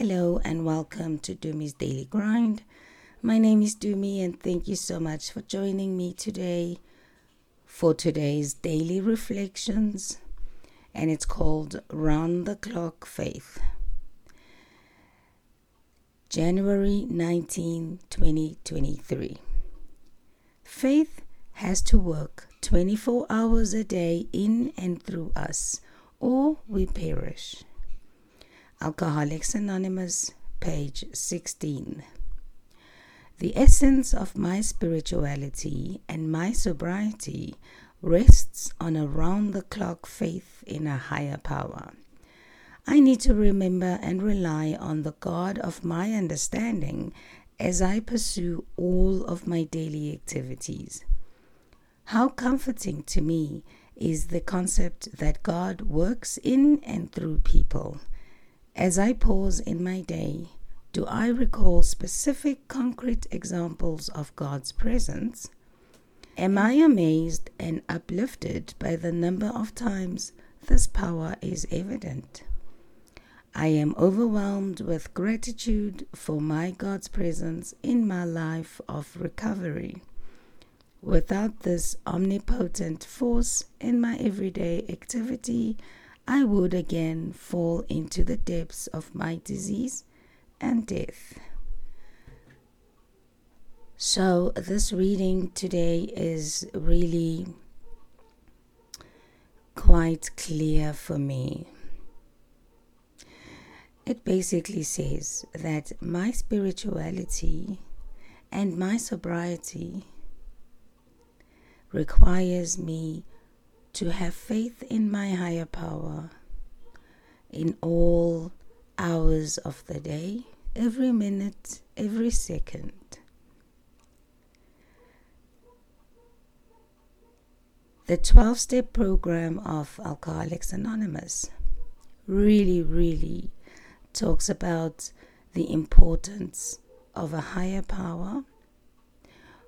Hello and welcome to Tumi's Daily Grind. My name is Dumi and thank you so much for joining me today for today's daily reflections and it's called Round the Clock Faith. January 19, 2023. Faith has to work 24 hours a day in and through us, or we perish. Alcoholics Anonymous, page 16. The essence of my spirituality and my sobriety rests on a round the clock faith in a higher power. I need to remember and rely on the God of my understanding as I pursue all of my daily activities. How comforting to me is the concept that God works in and through people. As I pause in my day, do I recall specific concrete examples of God's presence? Am I amazed and uplifted by the number of times this power is evident? I am overwhelmed with gratitude for my God's presence in my life of recovery. Without this omnipotent force in my everyday activity, I would again fall into the depths of my disease and death. So, this reading today is really quite clear for me. It basically says that my spirituality and my sobriety requires me to have faith in my higher power in all hours of the day, every minute, every second. The 12 step program of Alcoholics Anonymous really, really talks about the importance of a higher power,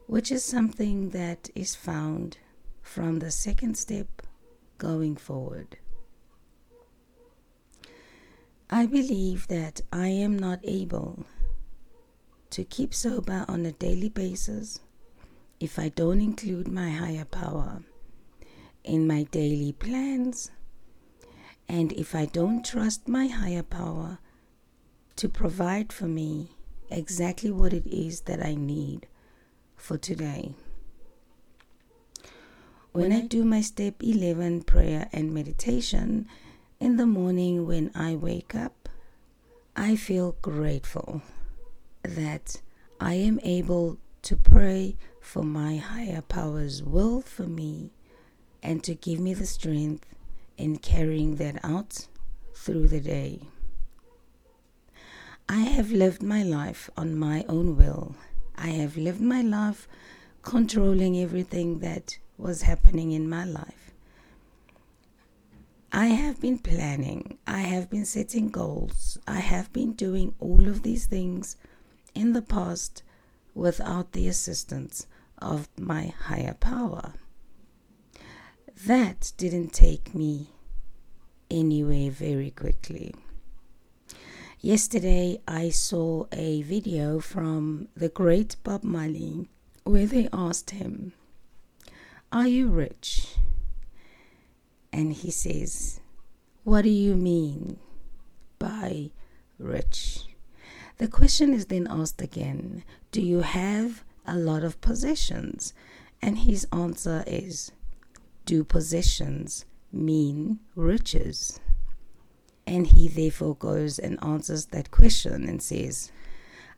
which is something that is found from the second step going forward. I believe that I am not able to keep sober on a daily basis if I don't include my higher power in my daily plans and if I don't trust my higher power to provide for me exactly what it is that I need for today. When I do my step 11 prayer and meditation in the morning when I wake up, I feel grateful that I am able to pray for my higher power's will for me and to give me the strength in carrying that out through the day. I have lived my life on my own will. I have lived my life controlling everything that was happening in my life. I have been planning, I have been setting goals, I have been doing all of these things in the past without the assistance of my higher power. That didn't take me anywhere very quickly. Yesterday, I saw a video from the great Bob Marley where they asked him, Are you rich? And he says, What do you mean by rich? The question is then asked again, Do you have a lot of possessions? And his answer is, Do possessions mean riches? And he therefore goes and answers that question and says,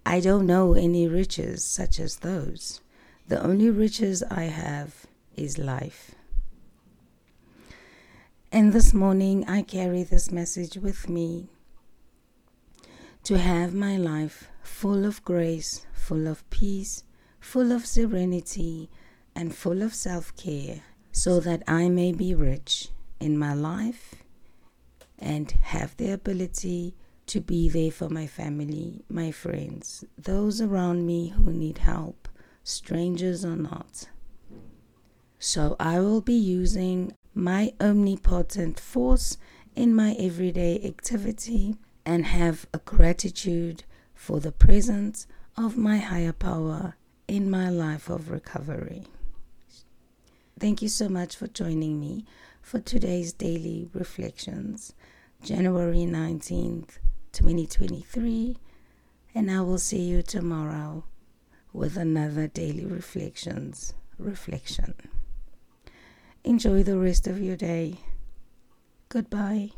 I don't know any riches such as those. The only riches I have is life. And this morning I carry this message with me to have my life full of grace, full of peace, full of serenity, and full of self care, so that I may be rich in my life and have the ability to be there for my family, my friends, those around me who need help, strangers or not. So I will be using my omnipotent force in my everyday activity and have a gratitude for the presence of my higher power in my life of recovery. Thank you so much for joining me for today's daily reflections, January 19th, 2023, and I will see you tomorrow with another daily reflections reflection. Enjoy the rest of your day. Goodbye.